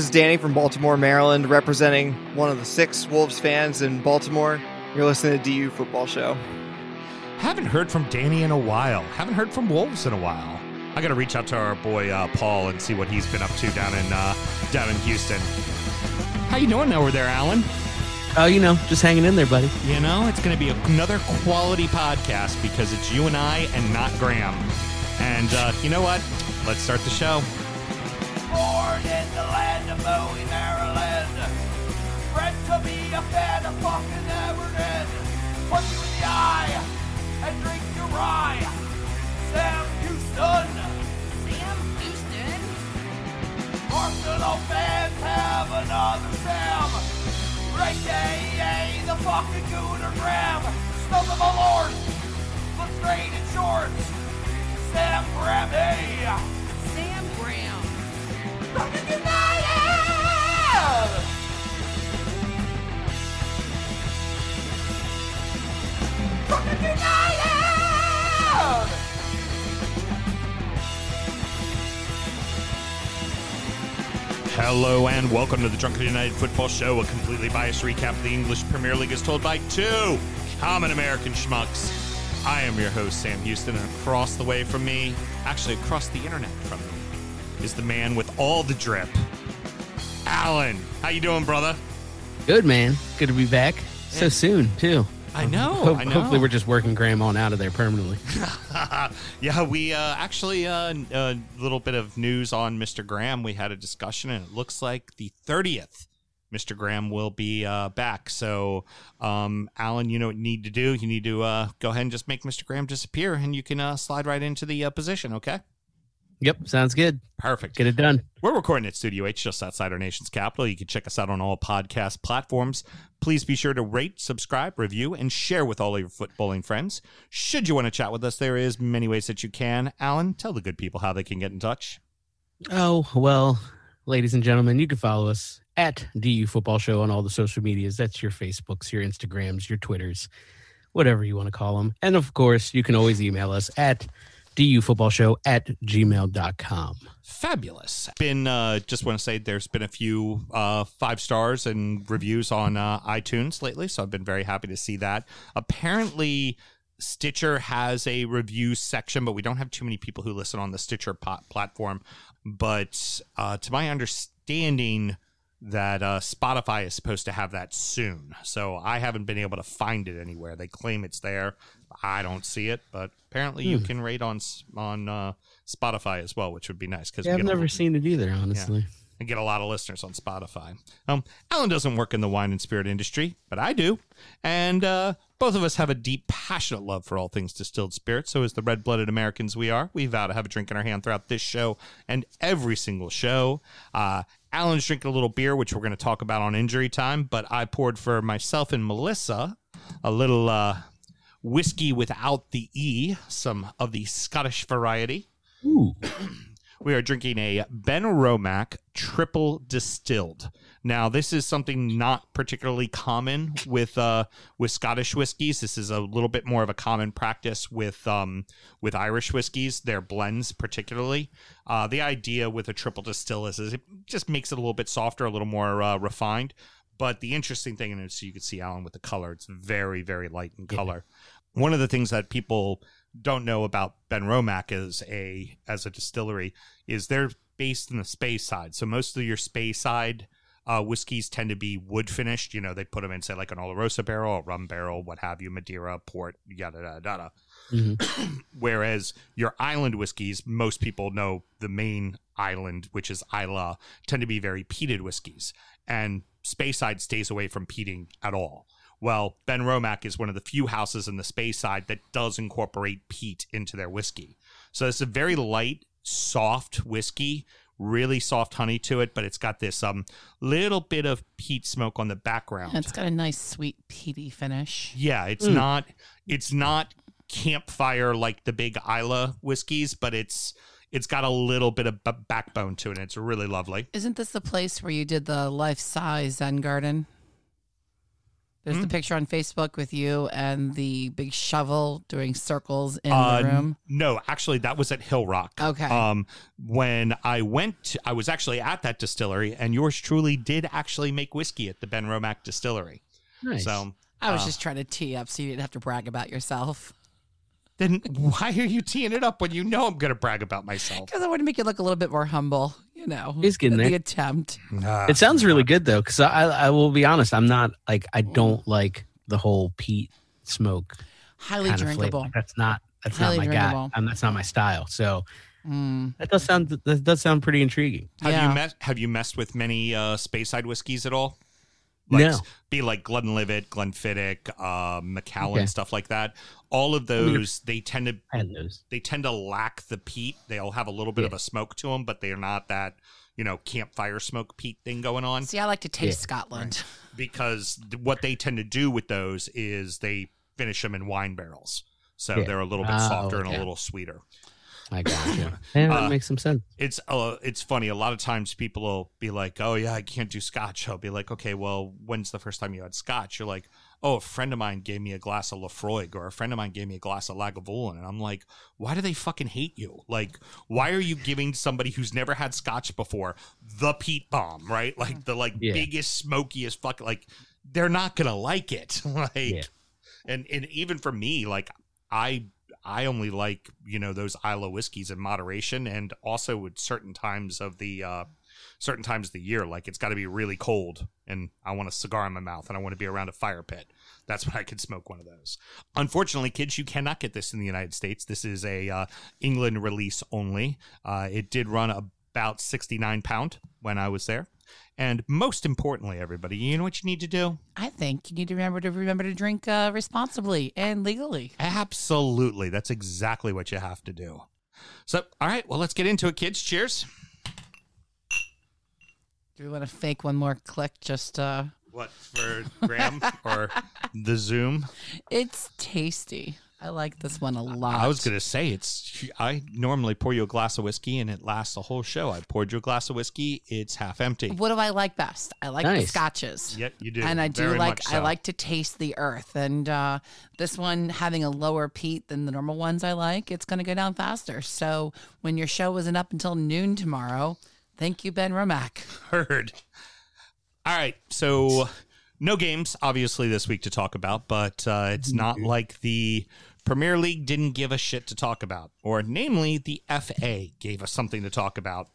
This is Danny from Baltimore, Maryland, representing one of the six Wolves fans in Baltimore. You're listening to DU Football Show. Haven't heard from Danny in a while. Haven't heard from Wolves in a while. I got to reach out to our boy uh, Paul and see what he's been up to down in uh, down in Houston. How you doing over there, Alan? Oh, you know, just hanging in there, buddy. You know, it's going to be another quality podcast because it's you and I and not Graham. And uh, you know what? Let's start the show. To a fucking Everton. Punch you in the eye and drink your rye. Sam Houston. Sam Houston? Arsenal fans have another Sam. Right day, the fucking Gooner Graham. Snub of my lord. Look straight in shorts. Sam Graham, hey. Sam Graham. Fucking United! Fucking United! Hello and welcome to the Drunken United Football Show, a completely biased recap of the English Premier League as told by two common American schmucks. I am your host, Sam Houston, and across the way from me, actually across the internet from me, is the man with all the drip, Alan. How you doing, brother? Good, man. Good to be back. So soon, too. I know. Ho- I know. Hopefully, we're just working Graham on out of there permanently. yeah, we uh, actually a uh, uh, little bit of news on Mr. Graham. We had a discussion, and it looks like the thirtieth. Mr. Graham will be uh, back. So, um, Alan, you know what you need to do. You need to uh, go ahead and just make Mr. Graham disappear, and you can uh, slide right into the uh, position. Okay. Yep, sounds good. Perfect. Get it done. We're recording at Studio H, just outside our nation's capital. You can check us out on all podcast platforms. Please be sure to rate, subscribe, review, and share with all your footballing friends. Should you want to chat with us, there is many ways that you can. Alan, tell the good people how they can get in touch. Oh, well, ladies and gentlemen, you can follow us at DU Football Show on all the social medias. That's your Facebooks, your Instagrams, your Twitters, whatever you want to call them. And of course, you can always email us at dufootballshow at gmail.com. Fabulous. Been uh, just want to say there's been a few uh, five stars and reviews on uh, iTunes lately, so I've been very happy to see that. Apparently, Stitcher has a review section, but we don't have too many people who listen on the Stitcher pot- platform. But uh, to my understanding, that uh, Spotify is supposed to have that soon. So I haven't been able to find it anywhere. They claim it's there. I don't see it, but apparently you can rate on on uh, Spotify as well, which would be nice because Yeah, I've never seen it either, honestly. and get a lot of listeners on Spotify. Um, Alan doesn't work in the wine and spirit industry, but I do, and uh, both of us have a deep, passionate love for all things distilled spirits. So, as the red-blooded Americans we are, we vow to have a drink in our hand throughout this show and every single show. Uh, Alan's drinking a little beer, which we're going to talk about on injury time, but I poured for myself and Melissa a little uh, whiskey without the e, some of the Scottish variety. Ooh. We are drinking a Benromach triple distilled. Now, this is something not particularly common with uh, with Scottish whiskeys. This is a little bit more of a common practice with um, with Irish whiskeys, their blends particularly. Uh, the idea with a triple distill is, is it just makes it a little bit softer, a little more uh, refined. But the interesting thing, and so you can see Alan with the color, it's very, very light in color. One of the things that people don't know about Benromach as a as a distillery is they're based in the Speyside. So most of your Speyside uh, whiskeys tend to be wood finished. You know, they put them in say like an Oloroso barrel, a rum barrel, what have you, Madeira, port, yada yada yada. Whereas your island whiskeys, most people know the main island, which is Islay, tend to be very peated whiskeys, and Speyside stays away from peating at all. Well, Benromach is one of the few houses in the Speyside that does incorporate peat into their whiskey. So it's a very light, soft whiskey, really soft honey to it, but it's got this um little bit of peat smoke on the background. It's got a nice sweet peaty finish. Yeah, it's not it's not campfire like the big Islay whiskeys, but it's it's got a little bit of b- backbone to it. And it's really lovely. Isn't this the place where you did the life size Zen garden? There's the Hmm? picture on Facebook with you and the big shovel doing circles in Uh, the room. No, actually, that was at Hill Rock. Okay. Um, when I went, to- I was actually at that distillery, and yours truly did actually make whiskey at the Benromach Distillery. Nice. So I was uh, just trying to tee up so you didn't have to brag about yourself. Then why are you teeing it up when you know I'm going to brag about myself? Because I want to make you look a little bit more humble, you know. He's getting the there. attempt. It sounds really good though, because I, I will be honest, I'm not like I don't like the whole peat smoke Highly kind of flavor. drinkable. Like, that's not that's Highly not my drinkable. guy. Um, that's not my style. So Mm. that does sound that does sound pretty intriguing. Have Yeah. you met? Have you messed with many uh, Speyside whiskeys at all? No. Be like Glenlivet, Glenfiddich, uh, Macallan, Okay. stuff like that. All of mean, those, they tend to those. they tend to lack the peat. They'll have a little bit Yeah. of a smoke to them, but they're not that you know campfire smoke peat thing going on. See, I like to taste Yeah, Scotland. Because what they tend to do with those is they finish them in wine barrels, so Yeah. they're a little bit Oh, softer and a little sweeter. I got you. Yeah, that Uh, makes some sense. it's uh, it's funny. A lot of times people will be like, "Oh yeah, I can't do scotch." I'll be like, "Okay, well, when's the first time you had scotch?" You're like, "Oh, a friend of mine gave me a glass of Laphroaig, or a friend of mine gave me a glass of Lagavulin," and I'm like, "Why do they fucking hate you? Like, why are you giving somebody who's never had scotch before the peat bomb, right? Like the like Yeah. biggest, smokiest fuck. Like, they're not gonna like it. like, Yeah. and and even for me, like I I only like you know those Islay whiskeys in moderation, and also at certain times of the uh, certain times of the year. Like it's got to be really cold, and I want a cigar in my mouth, and I want to be around a fire pit. That's when I could smoke one of those. Unfortunately, kids, you cannot get this in the United States. This is a uh, England release only. Uh, it did run about sixty nine pound when I was there. And most importantly, everybody, you know what you need to do? I think you need to remember to remember to drink uh, responsibly and legally. Absolutely. That's exactly what you have to do. So, all right, well, let's get into it, kids. Cheers. Do we want to fake one more click? Just uh, What, for Graham or the Zoom? it's tasty. I like this one a lot. I was going to say, it's. I normally pour you a glass of whiskey and it lasts the whole show. I poured you a glass of whiskey, it's half empty. What do I like best? I like the Nice. scotches. Yep, you do. and I do Very like much I so. like to taste the earth. And uh, this one having a lower peat than the normal ones I like, it's going to go down faster. So when your show isn't up until noon tomorrow, thank you, Benromach. Heard. All right, so no games, obviously, this week to talk about, but uh, it's not like the Premier League didn't give a shit to talk about, or namely, the FA gave us something to talk about.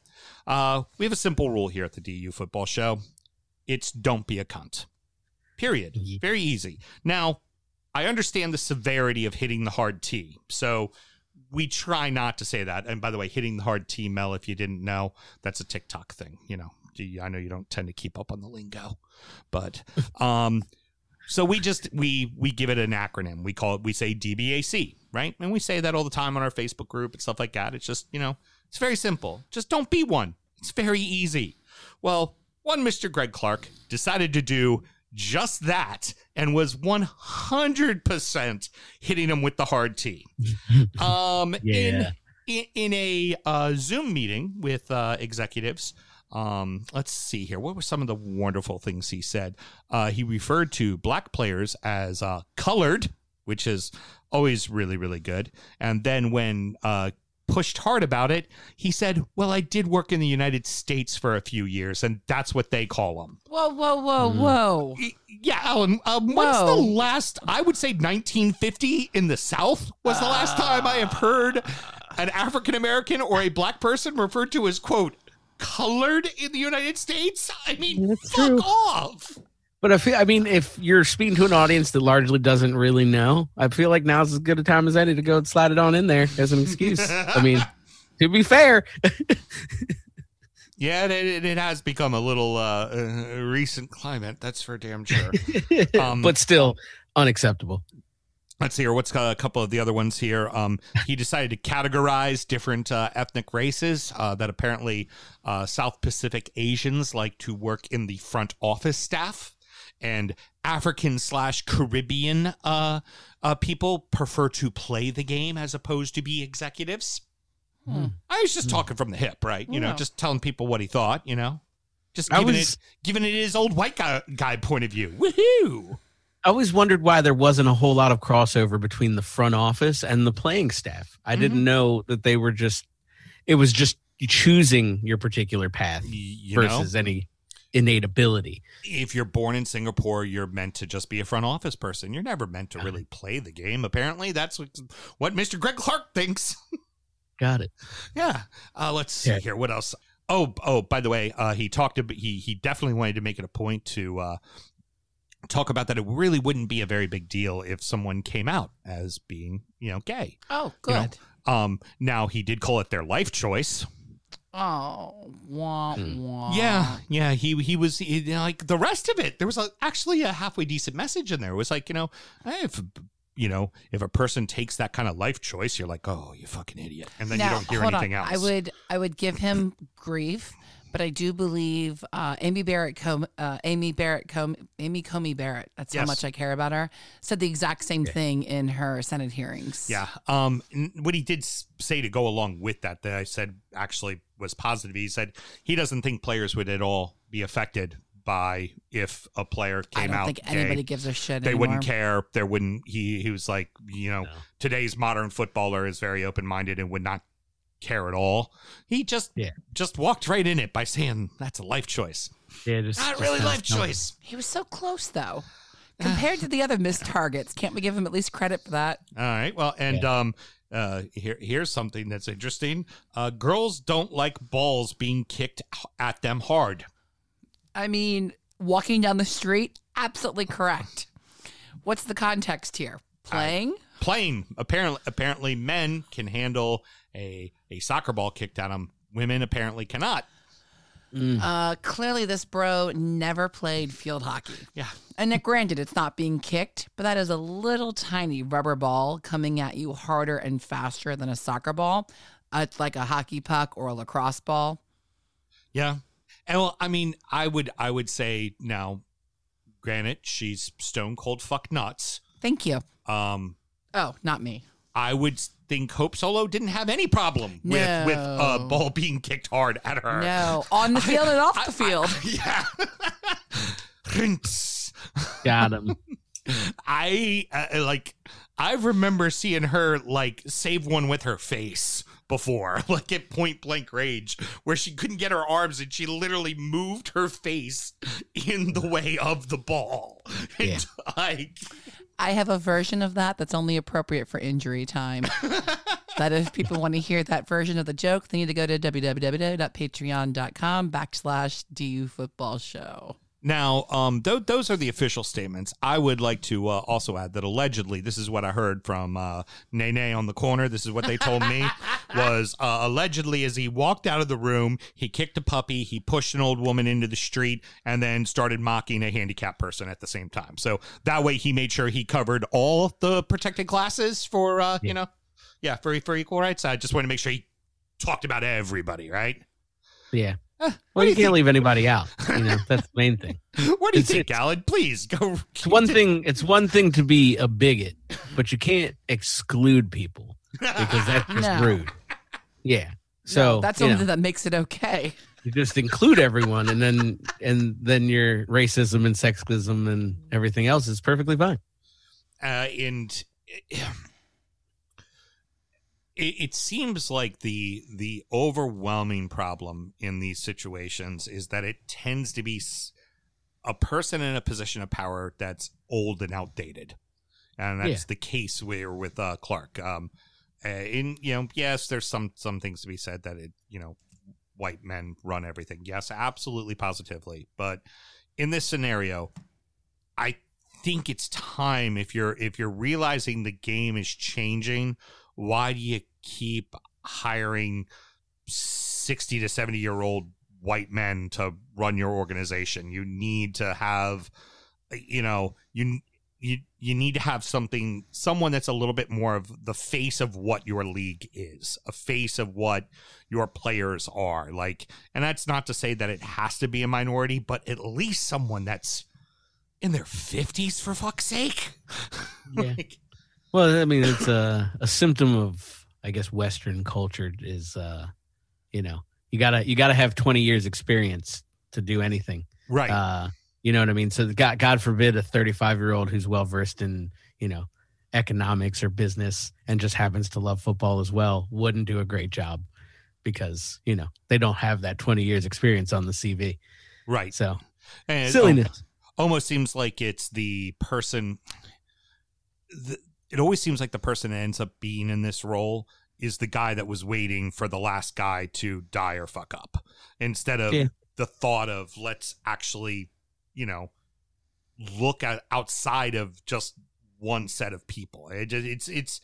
Uh, we have a simple rule here at the DU Football Show it's don't be a cunt. Period. Very easy. Now, I understand the severity of hitting the hard T, so we try not to say that. And by the way, hitting the hard T, Mel, if you didn't know, that's a TikTok thing. You know, I know you don't tend to keep up on the lingo, but um, so we just we we give it an acronym. We call it we say DBAC, right? And we say that all the time on our Facebook group and stuff like that. It's just you know it's very simple. Just don't be one. It's very easy. Well, one Mr. Greg Clarke decided to do just that and was 100% hitting him with the hard T. Um, Yeah. in, in, in a uh, Zoom meeting with uh, executives, um, let's see here. What were some of the wonderful things he said? Uh, he referred to black players as uh, colored, which is always really, really good. And then when uh, pushed hard about it, he said, Well, I did work in the United States for a few years, and that's what they call them. Whoa, whoa, whoa, Mm. whoa. Yeah, Alan, um, when's the last, I would say 1950 in the South was the last time I have heard an African American or a black person referred to as, quote, colored in the United States? I mean, That's fuck true. off. But I feel, I mean, if you're speaking to an audience that largely doesn't really know, I feel like now's as good a time as any to go and slide it on in there as an excuse. I mean, to be fair, Yeah, it, it, has become a little uh, uh, recent climate. That's for damn sure. Um, but still unacceptable. Let's see here. What's a couple of the other ones here? Um, he decided to categorize different uh, ethnic races uh, that apparently uh, South Pacific Asians like to work in the front office staff, and African slash Caribbean uh, uh, people prefer to play the game as opposed to be executives. Hmm. I was just talking from the hip, right? You know, Yeah. just telling people what he thought. You know, just I giving was- it giving it his old white guy, guy point of view. Woohoo! I always wondered why there wasn't a whole lot of crossover between the front office and the playing staff. I didn't know that they were just. It was just choosing your particular path you know, versus any innate ability. if you're born in Singapore, you're meant to just be a front office person. You're never meant to really play the game. Apparently, that's what, what Mr. Greg Clarke thinks. Got it. yeah. Uh, let's see Yeah. here. What else? Oh, oh. By the way, uh, he talked. About, he he definitely wanted to make it a point to uh, talk about that. It really wouldn't be a very big deal if someone came out as being, you know, gay. Oh, You know, good. Um, now he did call it their life choice. Oh, wah, wah. Yeah, yeah. He he was he, you know, like the rest of it. There was a, actually a halfway decent message in there. It was like you know, eh, if you know, if a person takes that kind of life choice, you're like, oh, you fucking idiot, and then now, you don't hear anything on. else. I would I would give him grief, but I do believe uh, Amy Barrett Com- uh, Amy Barrett Com- Amy Comey Barrett. That's how much I care about her. Said the exact same thing in her Senate hearings. Yeah. Um. What he did say to go along with that, that I said actually was positive. He said he doesn't think players would at all be affected by if a player came out. I don't out think gay. anybody gives a shit. they anymore. wouldn't care. There wouldn't. He he was like, you know, No. today's modern footballer is very open minded and would not care at all. He just Yeah. just walked right in it by saying that's a life choice. Yeah, just Not just really not- life no. choice. He was so close though. Compared to the other missed targets, can't we give him at least credit for that? All right. Well, and um, uh, here here's something that's interesting. Uh, girls don't like balls being kicked at them hard. I mean, walking down the street, absolutely correct. What's the context here? Playing? Playing apparently apparently men can handle a a soccer ball kicked at him. Women apparently cannot. Mm. Uh, clearly, this bro never played field hockey. Yeah. And Nick, granted, it's not being kicked, but that is a little tiny rubber ball coming at you harder and faster than a soccer ball. Uh, it's like a hockey puck or a lacrosse ball. Yeah. And well, I mean, I would I would say now, granted, she's stone cold fuck nuts. Thank you. Um, Oh, not me. I would think Hope Solo didn't have any problem with with a ball being kicked hard at her. No, on the field and off the field. yeah. Rinse. Got him. I uh, like. I remember seeing her like save one with her face before, like at point blank range, where she couldn't get her arms and she literally moved her face in the way of the ball. And Yeah. like, I have a version of that that's only appropriate for injury time. that if people want to hear that version of the joke, they need to go to www.patreon.com backslash DU football show. Now, um, th- those are the official statements. I would like to uh, also add that allegedly, this is what I heard from uh, Nene on the corner. This is what they told me was uh, allegedly as he walked out of the room, he kicked a puppy, he pushed an old woman into the street, and then started mocking a handicapped person at the same time. So that way, he made sure he covered all the protected classes for uh, you know, yeah, for for equal rights. I just want to make sure he talked about everybody, right? Yeah. Uh, Well, what you you can't leave anybody out. You know, that's the main thing. What do you It's- think, Alan? Please go. It's one thing. It's one thing to be a bigot, but you can't exclude people because that's just No. rude. Yeah. So No, that's you, know, something that makes it okay. you just include everyone, and then and then your racism and sexism and everything else is perfectly fine. uh, and it, it seems like the the overwhelming problem in these situations is that it tends to be a person in a position of power that's old and outdated, and that's Yeah. the case where with uh, Clarke. Um, uh, in you know, yes, there's some some things to be said that it you know white men run everything. Yes, absolutely, positively, but in this scenario, I think it's time if you're if you're realizing the game is changing why do you keep hiring 60 to 70 year old white men to run your organization? You need to have you know you you you need to have something someone that's a little bit more of the face of what your league is a face of what your players are. Like and that's not to say that it has to be a minority but at least someone that's in their 50s for fuck's sake. Yeah. Like, Well, I mean, it's a a symptom of, I guess, Western culture is, uh, you know, you gotta you gotta have twenty years experience to do anything. right Uh, You know what I mean? So God, God forbid a 35 year old who's well versed in, you know, economics or business and just happens to love football as well wouldn't do a great job because, you know, they don't have that 20 years experience on the CV. Right. So And silliness. al- almost seems like it's the person. The, it always seems like the person that ends up being in this role is the guy that was waiting for the last guy to die or fuck up instead of Yeah. the thought of let's actually, you know, look at outside of just one set of people. It, it's it's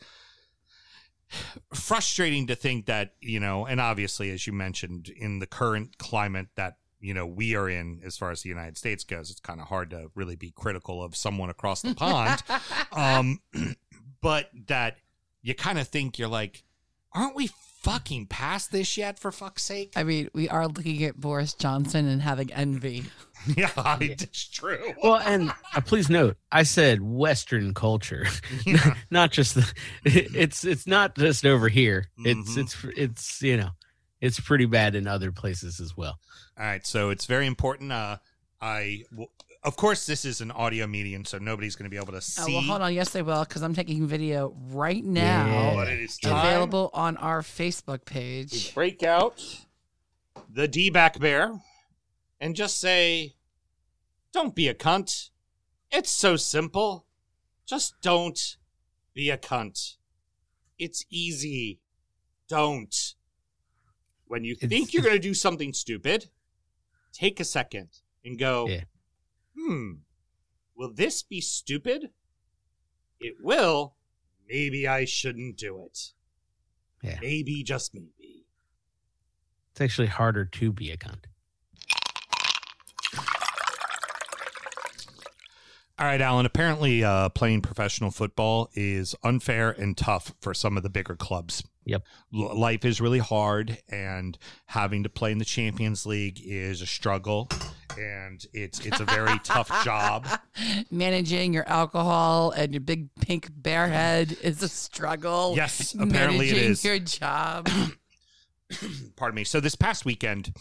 frustrating to think that you know, and obviously, as you mentioned, in the current climate that you know we are in, as far as the United States goes, it's kind of hard to really be critical of someone across the pond. um, but that you kind of think you're like, aren't we fucking past this yet? For fuck's sake! I mean, we are looking at Boris Johnson and having envy. yeah, it's true. Well, and uh, please note, I said Western culture, Yeah. not just the. It's it's not just over here. It's Mhm. it's it's you know, it's pretty bad in other places as well. All right, so it's very important. Uh, I, w- of course, this is an audio medium, so nobody's going to be able to oh, see. Oh, well, hold on. Yes, they will, because I'm taking video right now. Yeah. But it is time Available on our Facebook to page. break out the D back bear and just say, "Don't be a cunt." It's so simple. Just don't be a cunt. It's easy. Don't. When you think you're going to do something stupid, take a second and go, Yeah. Hmm, will this be stupid? It will. Maybe I shouldn't do it. Yeah. Maybe, just maybe. It's actually harder to be a cunt. All right, Alan. Apparently, uh, playing professional football is unfair and tough for some of the bigger clubs. Yep. L- life is really hard, and having to play in the Champions League is a struggle, and it's it's a very tough job. Managing your alcohol and your big pink bear head is a struggle. Yes, apparently it Managing is. your job. pardon me. So this past weekend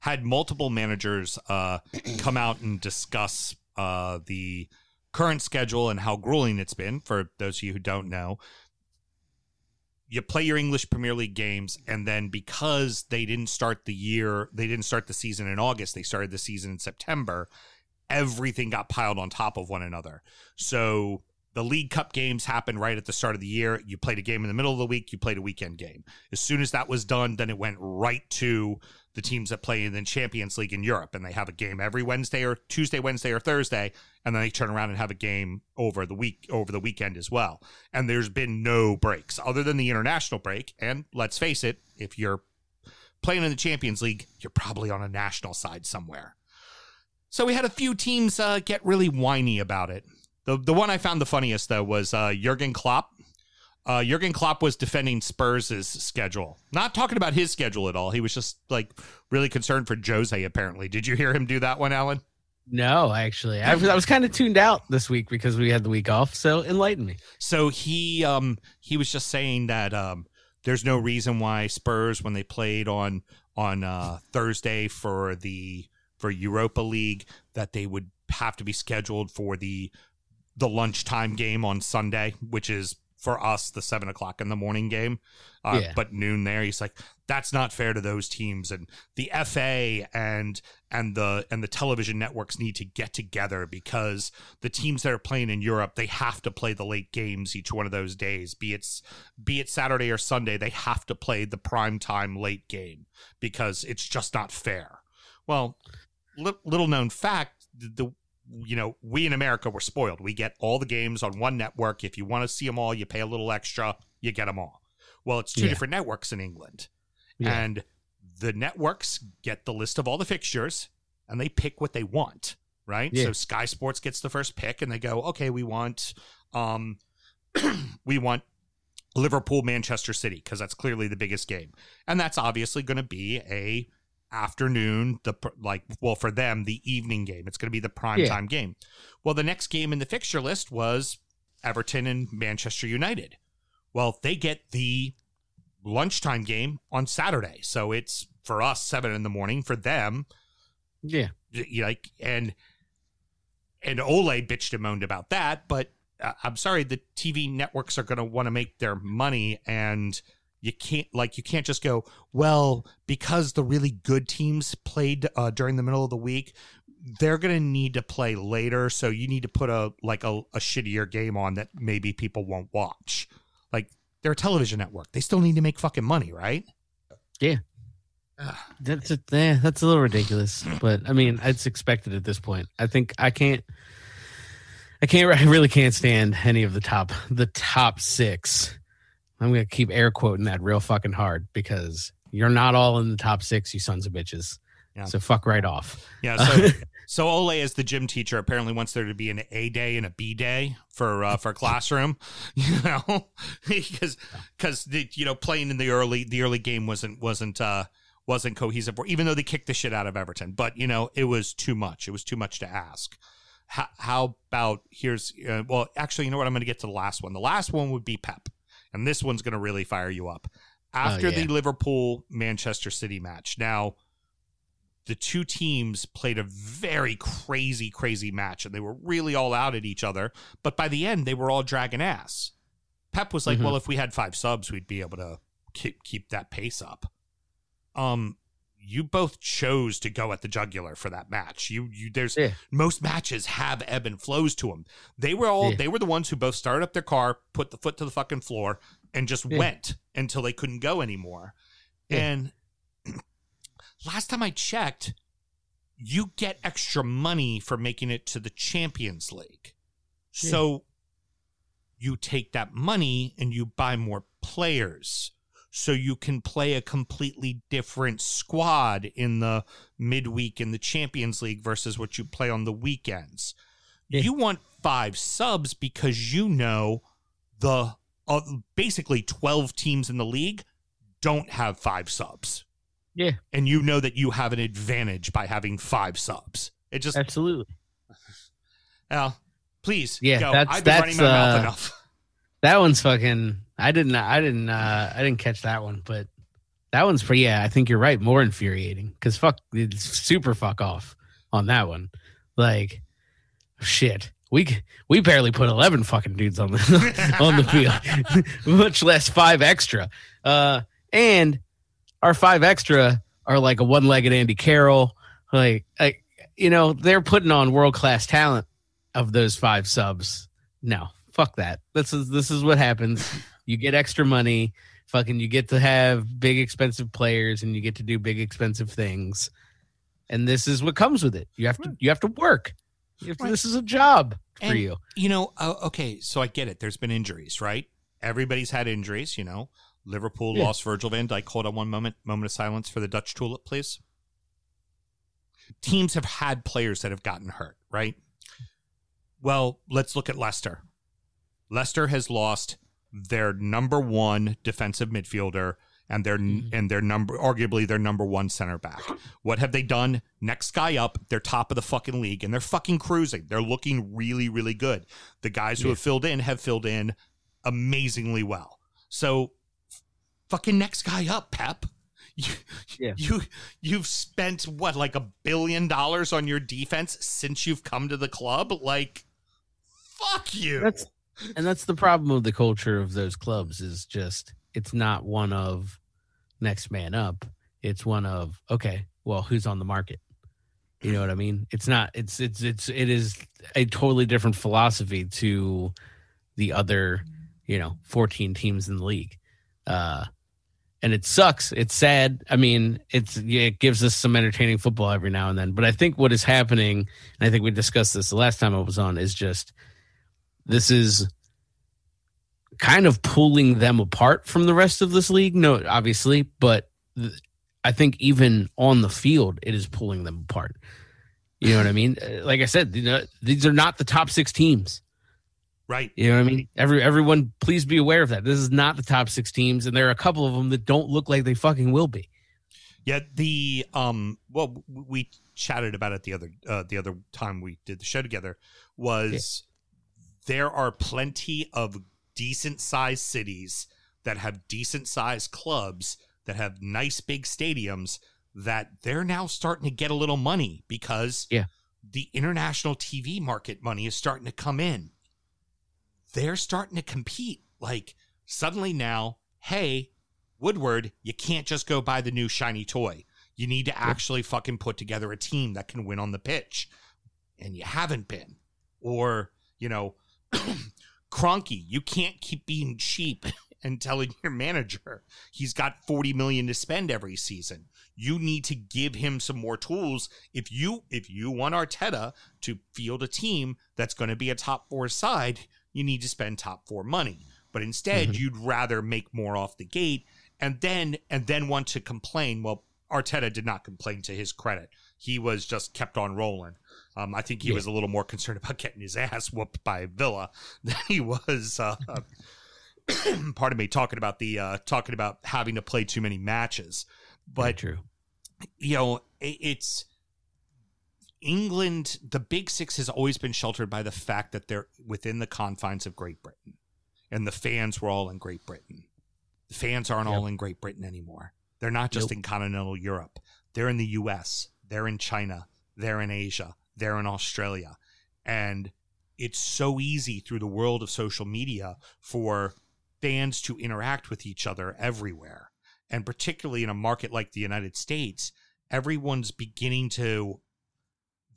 had multiple managers uh, come out and discuss uh, the current schedule and how grueling it's been. For those of you who don't know, you play your English Premier League games, and then because they didn't start the year, they didn't start the season in August. They started the season in September. Everything got piled on top of one another. So the League Cup games happened right at the start of the year. You played a game in the middle of the week, you played a weekend game. As soon as that was done, then it went right to the teams that play in the Champions League in Europe. And they have a game every Wednesday or Tuesday, Wednesday, or Thursday. And then they turn around and have a game over the week over the weekend as well. And there's been no breaks other than the international break. And let's face it, if you're playing in the Champions League, you're probably on a national side somewhere. So we had a few teams uh, get really whiny about it. The the one I found the funniest though was uh, Jurgen Klopp. Uh, Jurgen Klopp was defending Spurs' schedule, not talking about his schedule at all. He was just like really concerned for Jose. Apparently, did you hear him do that one, Alan? No, actually, I was, I was kind of tuned out this week because we had the week off. So enlighten me. So he um he was just saying that um there's no reason why Spurs when they played on on uh Thursday for the for Europa League that they would have to be scheduled for the the lunchtime game on Sunday, which is for us the seven o'clock in the morning game, uh, Yeah. but noon there. He's like, that's not fair to those teams, and the FA and and the and the television networks need to get together because the teams that are playing in Europe they have to play the late games each one of those days. Be it be it Saturday or Sunday, they have to play the prime time late game because it's just not fair. Well, li- little known fact, the, the you know, we in America were spoiled. We get all the games on one network. If you want to see them all, you pay a little extra, you get them all. Well, it's two Yeah. different networks in England. Yeah. And the networks get the list of all the fixtures and they pick what they want, right? Yeah. So Sky Sports gets the first pick and they go, "Okay, we want um we want Liverpool Manchester City because that's clearly the biggest game." And that's obviously going to be a afternoon the like well for them the evening game. It's going to be the prime Yeah. time game. Well the next game in the fixture list was everton and manchester united. Well they get the lunchtime game on saturday. So it's for us seven in the morning. For them Yeah, like and and Ole bitched and moaned about that, but uh, I'm sorry, the TV networks are going to want to make their money, and you can't like you can't just go well because the really good teams played uh, during the middle of the week. They're going to need to play later, so you need to put a like a, a shittier game on that maybe people won't watch. Like they're a television network; they still need to make fucking money, right? Yeah. That's a, eh, that's a little ridiculous, but I mean, it's expected at this point. I think I can't, I can't, I really can't stand any of the top, the top six. I'm gonna keep air quoting that real fucking hard because you're not all in the top six, you sons of bitches. Yeah. So fuck right off. Yeah. So, so Ole, as the gym teacher, apparently wants there to be an A day and a B day for uh, for classroom. You know, because because you know playing in the early the early game wasn't wasn't uh wasn't cohesive. Even though they kicked the shit out of Everton, but you know it was too much. It was too much to ask. How, how about here's uh, well actually you know what I'm going to get to the last one. The last one would be Pep, and this one's going to really fire you up after yeah. the Liverpool Manchester City match. Now the two teams played a very crazy, crazy match, and they were really all out at each other. But by the end, they were all dragging ass. Pep was like, Mhm. "Well, if we had five subs, we'd be able to keep keep that pace up." Um, you both chose to go at the jugular for that match. You, you, there's Yeah. most matches have ebb and flows to them. They were all, Yeah. they were the ones who both started up their car, put the foot to the fucking floor, and just Yeah. went until they couldn't go anymore. And last time I checked, you get extra money for making it to the Champions League. So you take that money and you buy more players. So you can play a completely different squad in the midweek in the Champions League versus what you play on the weekends. Yeah. You want five subs because you know the uh, basically 12 teams in the league don't have five subs Yeah, and you know that you have an advantage by having five subs. It just, absolutely. Al, please, Yeah, go. that's- I've been running my that's, mouth uh, enough. That one's fucking. I didn't. I didn't. uh I didn't catch that one, but that one's pretty. Yeah, I think you're right. More infuriating because fuck, it's super fuck off on that one. Like, shit. We we barely put eleven fucking dudes on the on the field, much less five extra. Uh, and our five extra are like a one-legged Andy Carroll. Like, like you know, they're putting on world-class talent of those five subs. No, fuck that. This is this is what happens. You get extra money. Fucking, you get to have big expensive players, and you get to do big expensive things. And this is what comes with it. You have to you have to work. Have to, Right. This is a job for And- you. You know, uh, okay, so I get it. There's been injuries, right? Everybody's had injuries, you know. Liverpool Yeah. lost Virgil van Dijk. Hold on one moment. Moment of silence for the Dutch tulip, please. Teams have had players that have gotten hurt, right? Well, let's look at Leicester. Leicester has lost their number one defensive midfielder and their mm-hmm. and their number arguably their number one center back. What have they done? Next guy up, they're top of the fucking league and they're fucking cruising. They're looking really, really good. The guys who Yeah. have filled in have filled in amazingly well. So fucking next guy up, Pep. You, Yeah. you you've spent what like a billion dollars on your defense since you've come to the club? Like fuck you. That's and that's the problem with the culture of those clubs is just it's not one of next man up. It's one of okay, well, who's on the market? You know what I mean? It's not. It's it's it's it is a totally different philosophy to the other, you know, fourteen teams in the league. Uh, and it sucks. It's sad. I mean, it's it gives us some entertaining football every now and then. But I think what is happening, and I think we discussed this the last time I was on, is just this is kind of pulling them apart from the rest of this league. No, obviously, but th- I think even on the field, it is pulling them apart. You know what I mean? Uh, Like I said, you know, these are not the top six teams. right. You know what I mean? Every everyone, please be aware of that. This is not the top six teams, and there are a couple of them that don't look like they fucking will be. Yeah, the um well we chatted about it the other uh, the other time we did the show together was there are plenty of decent sized cities that have decent sized clubs that have nice big stadiums that they're now starting to get a little money because Yeah. the international TV market money is starting to come in. They're starting to compete. Like suddenly now, hey, Woodward, you can't just go buy the new shiny toy. You need to actually fucking put together a team that can win on the pitch. And you haven't been. Or, you know, Kroenke, you can't keep being cheap and telling your manager he's got 40 million to spend every season. You need to give him some more tools. If you if you want Arteta to field a team that's going to be a top 4 side, you need to spend top 4 money. But instead, Mhm. you'd rather make more off the gate and then and then want to complain. Well, Arteta did not complain to his credit. He was just kept on rolling. Um, I think he Yeah. was a little more concerned about getting his ass whooped by Villa than he was. Uh, pardon me, talking about the uh, talking about having to play too many matches. Very But true. you know, it, it's England. The Big Six has always been sheltered by the fact that they're within the confines of Great Britain, and the fans were all in Great Britain. The fans aren't all in Great Britain anymore. They're not just Nope. in continental Europe. They're in the U.S. They're in China. They're in Asia. They're in Australia, and it's so easy through the world of social media for fans to interact with each other everywhere. And particularly in a market like the United States, everyone's beginning to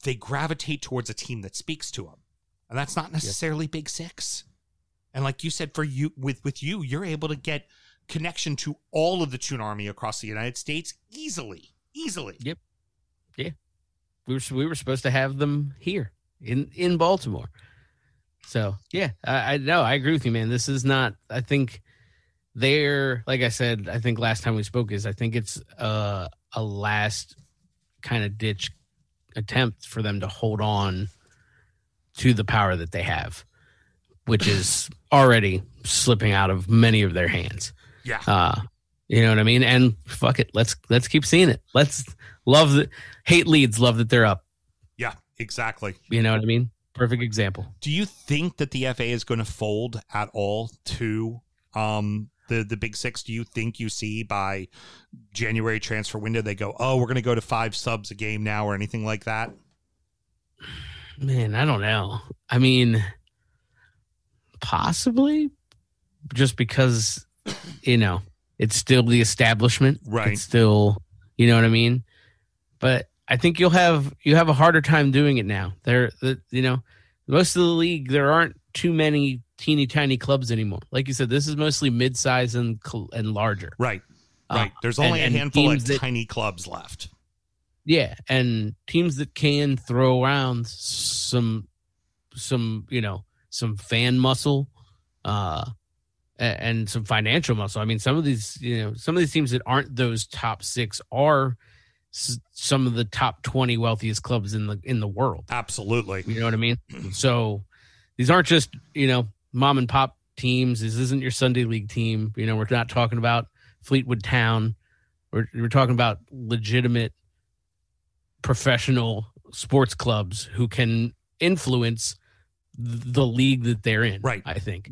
they gravitate towards a team that speaks to them. And that's not necessarily Big 6. And like you said for you with with you, you're able to get connection to all of the Toon Army across the United States easily. Easily. Yep. We were we were supposed to have them here in in Baltimore. So yeah, I, I know I agree with you, man. This is not. I think they're like I said. I think last time we spoke is I think it's uh, a last kind of ditch attempt for them to hold on to the power that they have, which is already slipping out of many of their hands. Yeah. Uh, you know what I mean? And fuck it, let's let's keep seeing it. Let's love the hate leads, love that they're up. Yeah, exactly. You know what I mean? Perfect example. Do you think that the FA is going to fold at all to um the the big 6? Do you think you see by January transfer window they go, "Oh, we're going to go to 5 subs a game now" or anything like that? Man, I don't know. I mean, possibly just because you know it's still the establishment, Right. It's still, you know what I mean. But I think you'll have you have a harder time doing it now. There, the you know, most of the league there aren't too many teeny tiny clubs anymore. Like you said, this is mostly mid size and and larger. Right. Uh, Right. There's only and a handful of that- tiny clubs left. Yeah, and teams that can throw around some some, you know, some fan muscle uh and some financial muscle. I mean, some of these, you know, some of these teams that aren't those top 6 are some of the top 20 wealthiest clubs in the in the world. Absolutely. You know what I mean? So these aren't just, you know, mom and pop teams. This isn't your Sunday league team. You know, we're not talking about Fleetwood Town. We're, we're talking about legitimate professional sports clubs who can influence the league that they're in. Right. I think.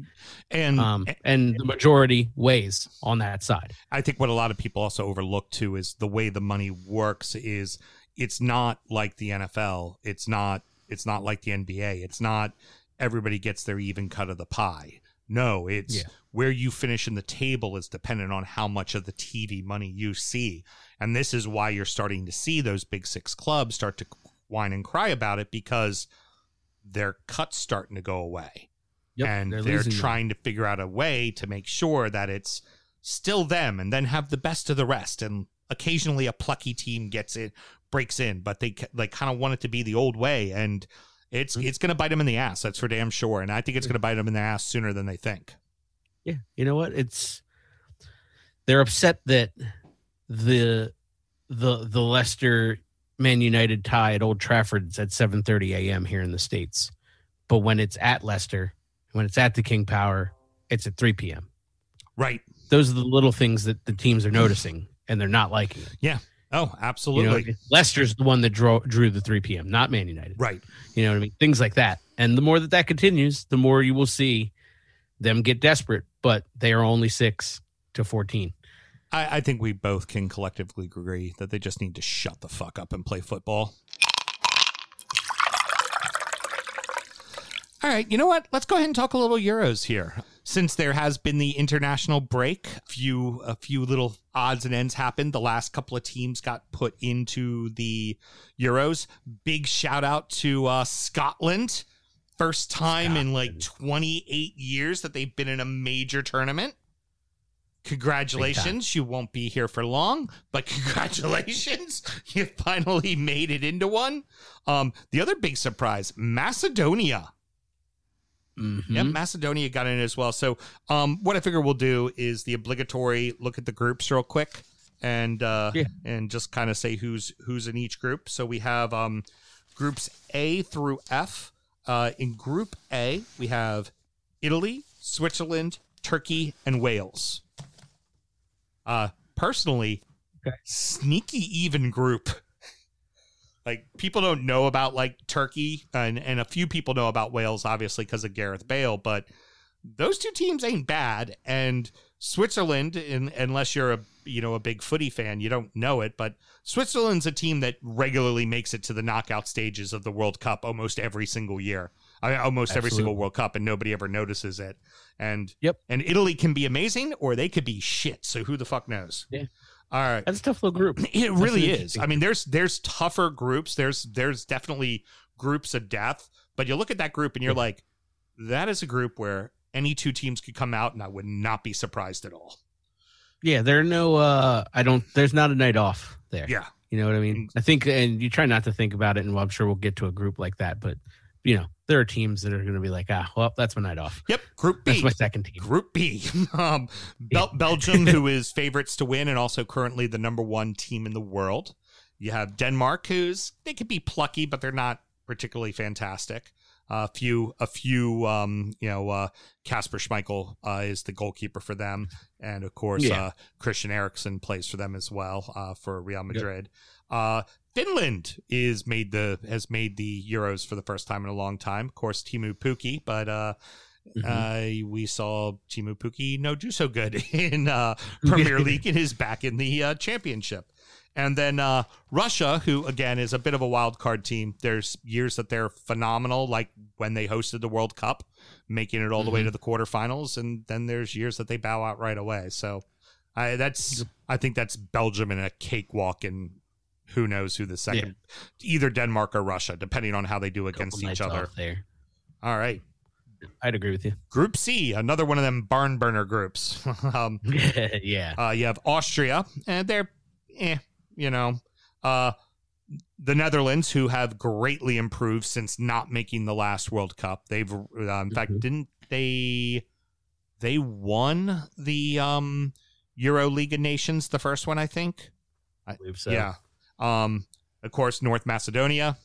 And Um, and the majority weighs on that side. I think what a lot of people also overlook too is the way the money works is it's not like the NFL. It's not it's not like the NBA. It's not everybody gets their even cut of the pie. No, it's Yeah. where you finish in the table is dependent on how much of the TV money you see. And this is why you're starting to see those big six clubs start to whine and cry about it because their cuts starting to go away and they're, them. trying to figure out a way to make sure that it's still them and then have the best of the rest and occasionally a plucky team gets it breaks in but they like kind of want it to be the old way and it's Mm-hmm. it's going to bite them in the ass that's for damn sure and i think it's going to bite them in the ass sooner than they think Yeah, you know what? It's they're upset that the the the Leicester Man United tie at Old Trafford's at 7:30 a.m. here in the states, but when it's at Leicester, when it's at the King Power, it's at 3 p.m. right Those are the little things that the teams are noticing, and they're not liking it. Yeah. Oh You know, absolutely I mean? Leicester's the one that drew drew the 3 p.m., not Man United. right You know what I mean? Things like that. And the more that that continues, the more you will see them get desperate, but they are only 6 to 14. I, I think we both can collectively agree that they just need to shut the fuck up and play football. All right, you know what? Let's go ahead and talk a little Euros here. Since there has been the international break, A few a few little odds and ends happened. The last couple of teams got put into the Euros. Big shout out to uh, Scotland. First time in like 28 years that they've been in a major tournament. Congratulations. You won't be here for long, but congratulations. you finally made it into one. Um, the other big surprise Macedonia. Mhm. Yep, Macedonia got in as well. So, um, what I figure we'll do is the obligatory look at the groups real quick, and uh, Yeah. and just kind of say who's who's in each group. So we have um, groups A through F. Uh, in Group A, we have Italy, Switzerland, Turkey, and Wales. Uh, personally, Okay. sneaky even group. Like people don't know about like Turkey, and and a few people know about Wales, obviously because of Gareth Bale. But those two teams ain't bad, and Switzerland, in, unless you're a you know a big footy fan, you don't know it. But Switzerland's a team that regularly makes it to the knockout stages of the World Cup almost every single year. I mean, almost every single World Cup, and nobody ever notices it. And Yep. and Italy can be amazing, or they could be shit. So who the fuck knows? Yeah. All right. That's a tough little group. It really is. I mean, there's there's tougher groups. There's there's definitely groups of death. But you look at that group and you're like, that is a group where any two teams could come out, and I would not be surprised at all. Yeah, there are no. uh I don't. There's not a night off there. Yeah. You know what I mean? I think, and you try not to think about it, and I'm sure we'll get to a group like that. But you know, there are teams that are going to be like, ah, well, that's my night off. Yep. Group That's B. my second team. Group B. Um, Bel- Belgium, who is favorites to win and also currently the number one team in the world. You have Denmark, who's they could be plucky, but they're not particularly fantastic. A few, a few, um, you know, uh, Kasper Schmeichel uh, is the goalkeeper for them, and of course, Yeah. uh, Christian Eriksen plays for them as well uh, for Real Madrid. Uh, Finland is made the has made the Euros for the first time in a long time. Of course, Teemu Pukki, but uh, Mhm. uh, we saw Teemu Pukki no do so good in uh, Premier League and is back in the uh, championship. And then uh, Russia, who again is a bit of a wild card team. There's years that they're phenomenal, like when they hosted the World Cup, making it all the way to the quarterfinals, and then there's years that they bow out right away. So I that's I think that's Belgium in a cakewalk, and who knows who the second, either Denmark or Russia, depending on how they do against each other. there. All right. I'd agree with you. Group C, another one of them barn burner groups. um, yeah. uh, you have Austria, and they're, eh, you know, uh, the Netherlands, who have greatly improved since not making the last World Cup. They've, uh, in fact, Mhm. didn't they? They won the um, Euro League of Nations, the first one, I think. I believe so. Yeah. Um, of course, North Macedonia.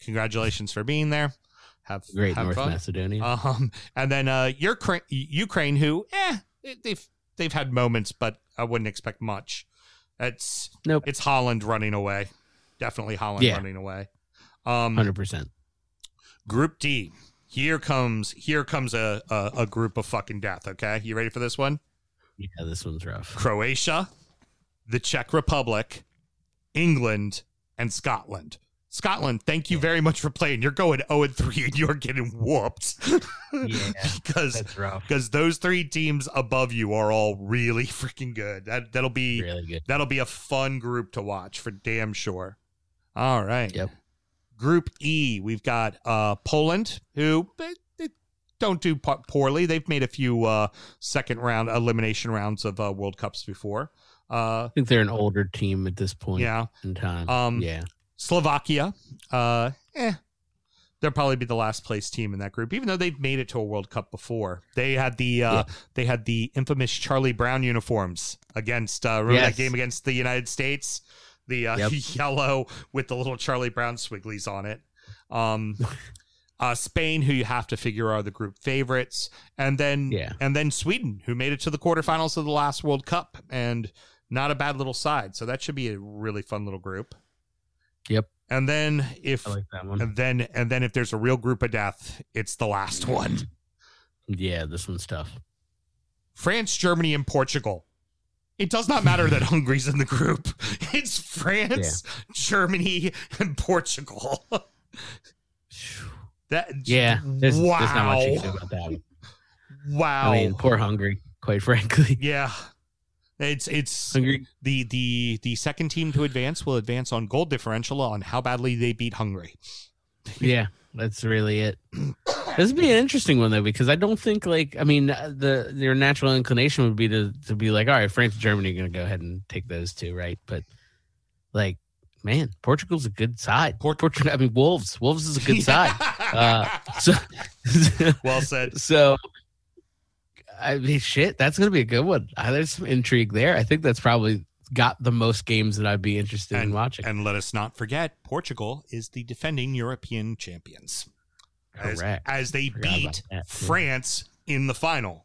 Congratulations for being there. Have Great have North fun. Macedonia. Um, and then uh, Ukraine, Ukraine, who, eh, they've they've had moments, but I wouldn't expect much. It's Nope. It's Holland running away, definitely Holland Yeah. running away. Um, Hundred percent. Group D. Here comes here comes a, a a group of fucking death. Okay, you ready for this one? Yeah, this one's rough. Croatia, the Czech Republic, England, and Scotland. Scotland, thank you very much for playing. You're going 0 and 3 and you're getting whooped. Yeah, because because those three teams above you are all really freaking good. That that'll be Really good. that'll be a fun group to watch for damn sure. All right. Yep. Group E, we've got uh, Poland, who they don't do po- poorly. They've made a few uh, second round elimination rounds of uh, World Cups before. Uh, I think they're an older team at this point yeah. in time. Um, yeah. Slovakia, uh, eh, they'll probably be the last place team in that group, even though they've made it to a World Cup before. They had the uh, Yeah. they had the infamous Charlie Brown uniforms against uh, remember Yes. that game against the United States, the uh, Yep. yellow with the little Charlie Brown swigglies on it. Um, uh, Spain, who you have to figure are the group favorites, and then Yeah. and then Sweden, who made it to the quarterfinals of the last World Cup, and not a bad little side. So that should be a really fun little group. Yep. And then if like and then and then if there's a real group of death, it's the last one. Yeah, this one's tough. France, Germany, and Portugal. It does not matter that Hungary's in the group. It's France, Germany, and Portugal. that Yeah, there's, wow. there's not much you can do about that. Wow. I mean, poor Hungary, quite frankly. yeah. It's it's Hungary, the the the second team to advance will advance on goal differential on how badly they beat Hungary. yeah, that's really it. This would be an interesting one though, because I don't think like I mean the their natural inclination would be to to be like, all right, France and Germany are going to go ahead and take those two, right? But like, man, Portugal's a good side. Port- Portugal, I mean, Wolves, Wolves is a good side. Uh, so, well said. so I mean, shit, that's gonna be a good one. Uh, There's some intrigue there. I think that's probably got the most games that I'd be interested in watching. And let us not forget, Portugal is the defending European champions. Correct. as they Forgot beat that. France in the final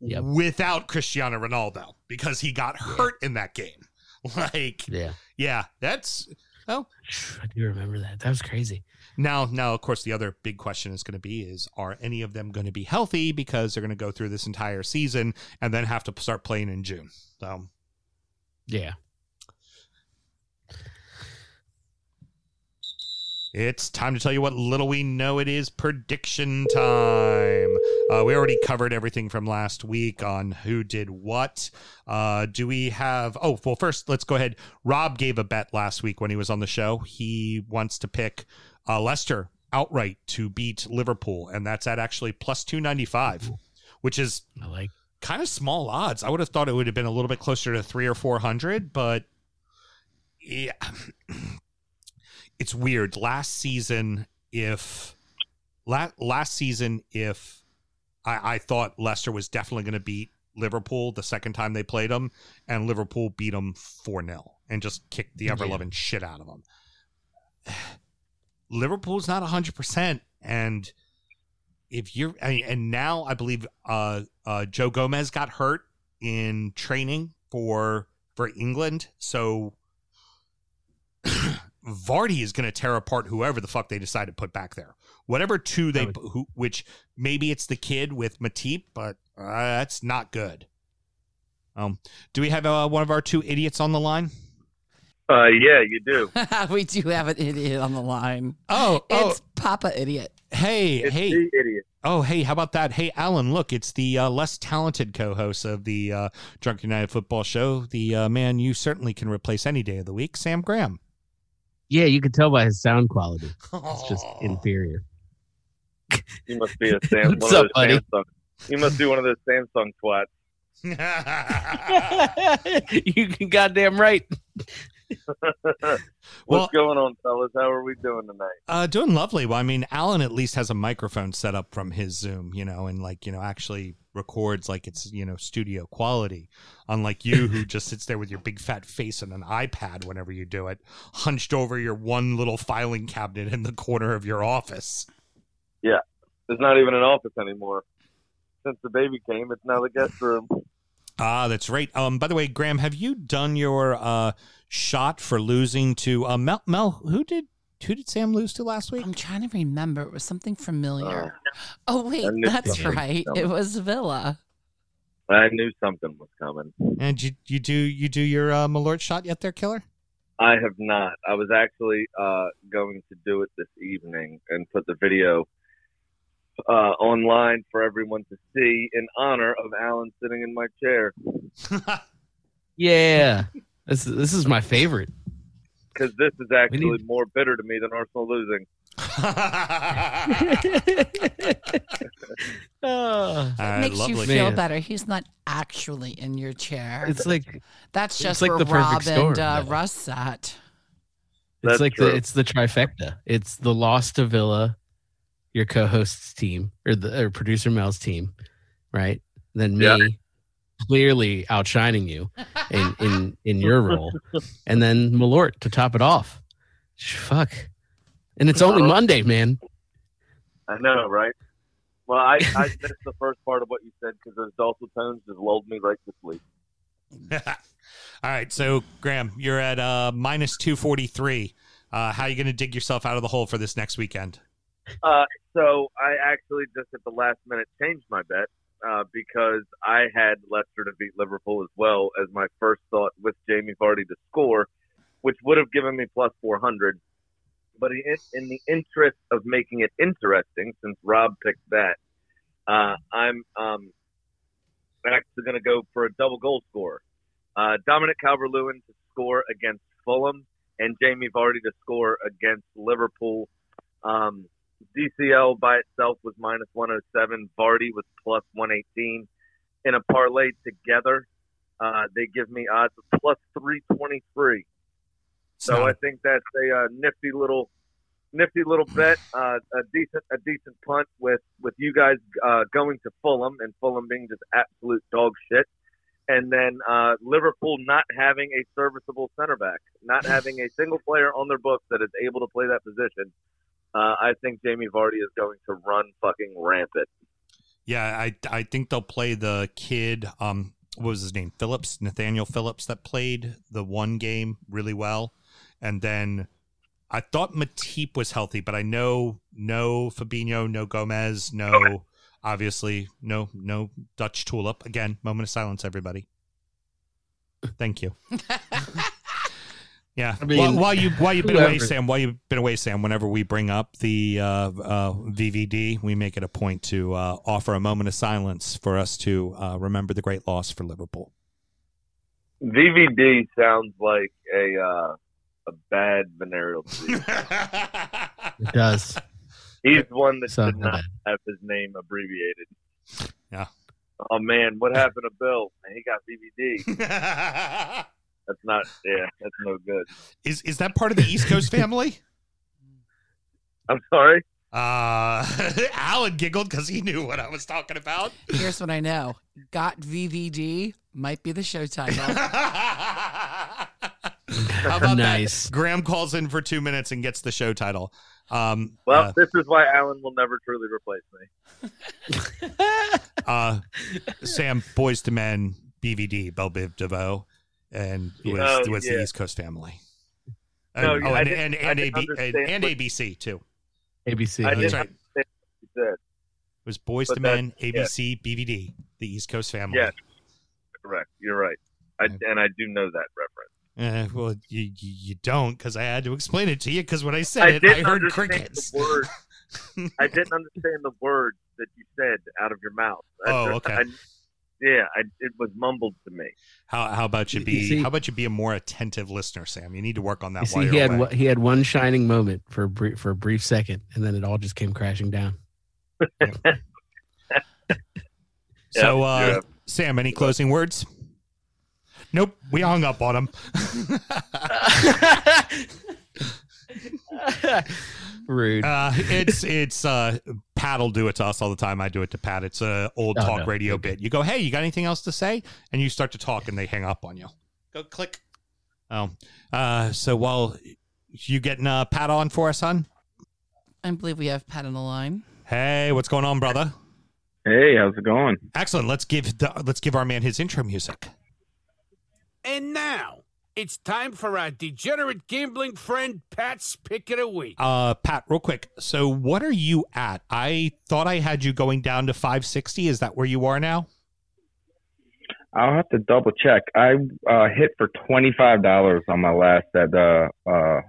Yep. without Cristiano Ronaldo because he got hurt in that game. Like, Yeah, yeah, that's well. I do remember that. That was crazy. Now, now, of course, the other big question is going to be: is are any of them going to be healthy because they're going to go through this entire season and then have to start playing in June? So, Yeah. It's time to tell you what little we know. It is prediction time. Uh, we already covered everything from last week on who did what. Uh, do we have? Oh, well, first, let's go ahead. Rob gave a bet last week when he was on the show. He wants to pick uh, Leicester outright to beat Liverpool, and that's at actually plus 295, which is I like. kind of small odds. I would have thought it would have been a little bit closer to three or four hundred, but yeah, it's weird. Last season, if la- last season, if I, I thought Leicester was definitely going to beat Liverpool the second time they played them, and Liverpool beat them four 0 and just kicked the ever loving shit out of them. Liverpool's not hundred percent, and if you're I mean, and now I believe uh, uh, Joe Gomez got hurt in training for for England, so Vardy is going to tear apart whoever the fuck they decide to put back there. Whatever two they would- who which maybe it's the kid with Matip, but uh, that's not good. Um, do we have uh, one of our two idiots on the line? Uh, yeah, you do. we do have an idiot on the line. Oh, oh, It's Papa Idiot. hey, It's hey, the idiot. Oh, hey, how about that? Hey, Alan, look, it's the uh, less talented co host of the uh, Drunk United Football Show, the uh, man you certainly can replace any day of the week, Sam Graham. Yeah, you can tell by his sound quality. It's just inferior. You must be a Sam. What's one of up, buddy? Samsung. You must be one of those Samsung twats. you can goddamn right. What's Well- going on, fellas? How are we doing tonight? uh, doing lovely. Well, I mean, Alan at least has a microphone set up from his Zoom, you know, and like, you know, actually records like it's, you know, studio quality. Unlike you, who just sits there with your big fat face and an iPad whenever you do it, hunched over your one little filing cabinet in the corner of your office. There's not even an office anymore. Since the baby came, it's now the guest room. Ah, that's right. Um, by the way, Graham, have you done your uh shot for losing to uh, Mel? Mel, who did who did Sam lose to last week? I'm trying to remember. It was something familiar. oh, wait. That's something right. It was Villa. I knew something was coming. And you you do you do your uh, Malort shot yet, there, killer? I have not. I was actually uh, going to do it this evening and put the video uh, online for everyone to see in honor of Alan sitting in my chair. Yeah. This is, this is my favorite. Because this is actually need- more bitter to me than Arsenal losing. Oh, Makes you feel Man. better. He's not actually in your chair. it's like That's it's just like where the perfect Rob storm, and uh. Russ sat. it's That's like true. the it's the trifecta. It's the loss to Villa, your co-host's team or the or producer Mel's team, right? Then me Yeah. clearly outshining you in in in your role, and then Malort to top it off. Fuck, and it's only Monday, man. I know, right? Well, I, I missed the first part of what you said because those dulcet tones just lulled me right to sleep. All right, so Graham, you're at uh, minus two forty three. Uh, how are you going to dig yourself out of the hole for this next weekend? Uh, so I actually just at the last minute changed my bet uh, because I had Leicester to beat Liverpool as well as my first thought with Jamie Vardy to score, which would have given me plus 400. But in, the interest of making it interesting, since Rob picked that, uh, I'm um, actually going to go for a double goal scorer. Uh, Dominic Calvert-Lewin to score against Fulham and Jamie Vardy to score against Liverpool. Um, DCL by itself was minus 107. Vardy was plus 118. In a parlay together, uh, they give me odds of plus 323. So I think that's a uh, nifty little, nifty little bet. Uh, a decent, a decent punt with with you guys uh, going to Fulham and Fulham being just absolute dog shit, and then uh, Liverpool not having a serviceable center back, not having a single player on their books that is able to play that position. Uh, I think Jamie Vardy is going to run fucking rampant. Yeah, I I think they'll play the kid. Um, what was his name? Phillips, Nathaniel Phillips, that played the one game really well, and then I thought Matip was healthy, but I know no Fabinho, no Gomez, no obviously no no Dutch tulip. Again, moment of silence, everybody. Thank you. Yeah. I mean, while, while you while you've been away, Sam, while you've been away, Sam, whenever we bring up the uh, uh, VVD, we make it a point to uh, offer a moment of silence for us to uh, remember the great loss for Liverpool. VVD sounds like a uh, a bad venereal disease. It does. He's one that Sounds did not bad. have his name abbreviated. Yeah. Oh man, what happened to Bill? Man, he got VVD. That's not. Yeah, that's no good. is is that part of the East Coast family? I'm sorry. Uh, Alan giggled because he knew what I was talking about. Here's what I know. Got VVD might be the show title. How about Nice. that? Graham calls in for two minutes and gets the show title. Um, Well, uh, this is why Alan will never truly replace me. uh, Sam, Boyz II Men, BVD, Bell Biv DeVoe, and was, Oh, was the. East Coast family. No, And- oh, and, and, and, AB, and, and ABC too. ABC. I didn't right. what said. It was Boys But to Men, ABC, BVD, the East Coast family. Yeah. Correct. You're right. I, and I do know that reference. Uh, well, you you, you don't because I had to explain it to you because when I said I it, I didn't heard understand crickets. the word. I didn't understand the words that you said out of your mouth. I- Oh, okay. I- yeah, I, it was mumbled to me. How how about you You be see- how about you be a more attentive listener, Sam? You need to work on that. You see, he had away. one- he had one shining moment for a brief, for a brief second, and then it all just came crashing down. So, uh, yeah. Sam, any closing words? Nope, we hung up on him. Rude. uh, it's it's uh, Pat will do it to us all the time. I do it to Pat. It's a old Oh, talk no. radio bit. You go, hey, you got anything else to say? And you start to talk, and they hang up on you. Go click. Oh, uh, so while you getting uh, Pat on for us, hon? I believe we have Pat on the line. Hey, what's going on, brother? Hey, how's it going? Excellent. Let's give the, let's give our man his intro music. And now it's time for our degenerate gambling friend Pat's pick of the week. Uh, Pat, real quick. So, what are you at? I thought I had you going down to 560. Is that where you are now? I'll have to double check. I uh, hit for twenty five dollars on my last at uh, uh,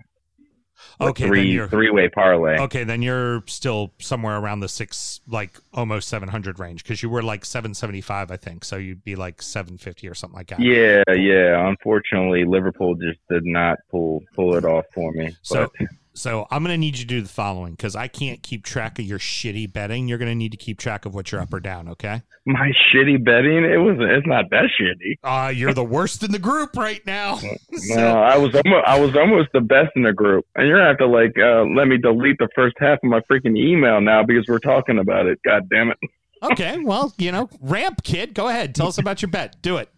Okay, then three three way parlay. okay. Then you're still somewhere around the six, like almost 700 range because you were like 775, I think. So you'd be like 750 or something like that. Yeah, yeah. Unfortunately, Liverpool just did not pull pull it off for me. So- but So I'm gonna need you to do the following because I can't keep track of your shitty betting. You're gonna need to keep track of what you're up or down. Okay. my shitty betting, it was it's not that shitty. Uh, you're the worst in the group right now. No, I was almost I was almost the best in the group, and you're gonna have to like uh, let me delete the first half of my freaking email now because we're talking about it. God damn it! okay. Well, you know, ramp kid. Go ahead. Tell us about your bet. Do it.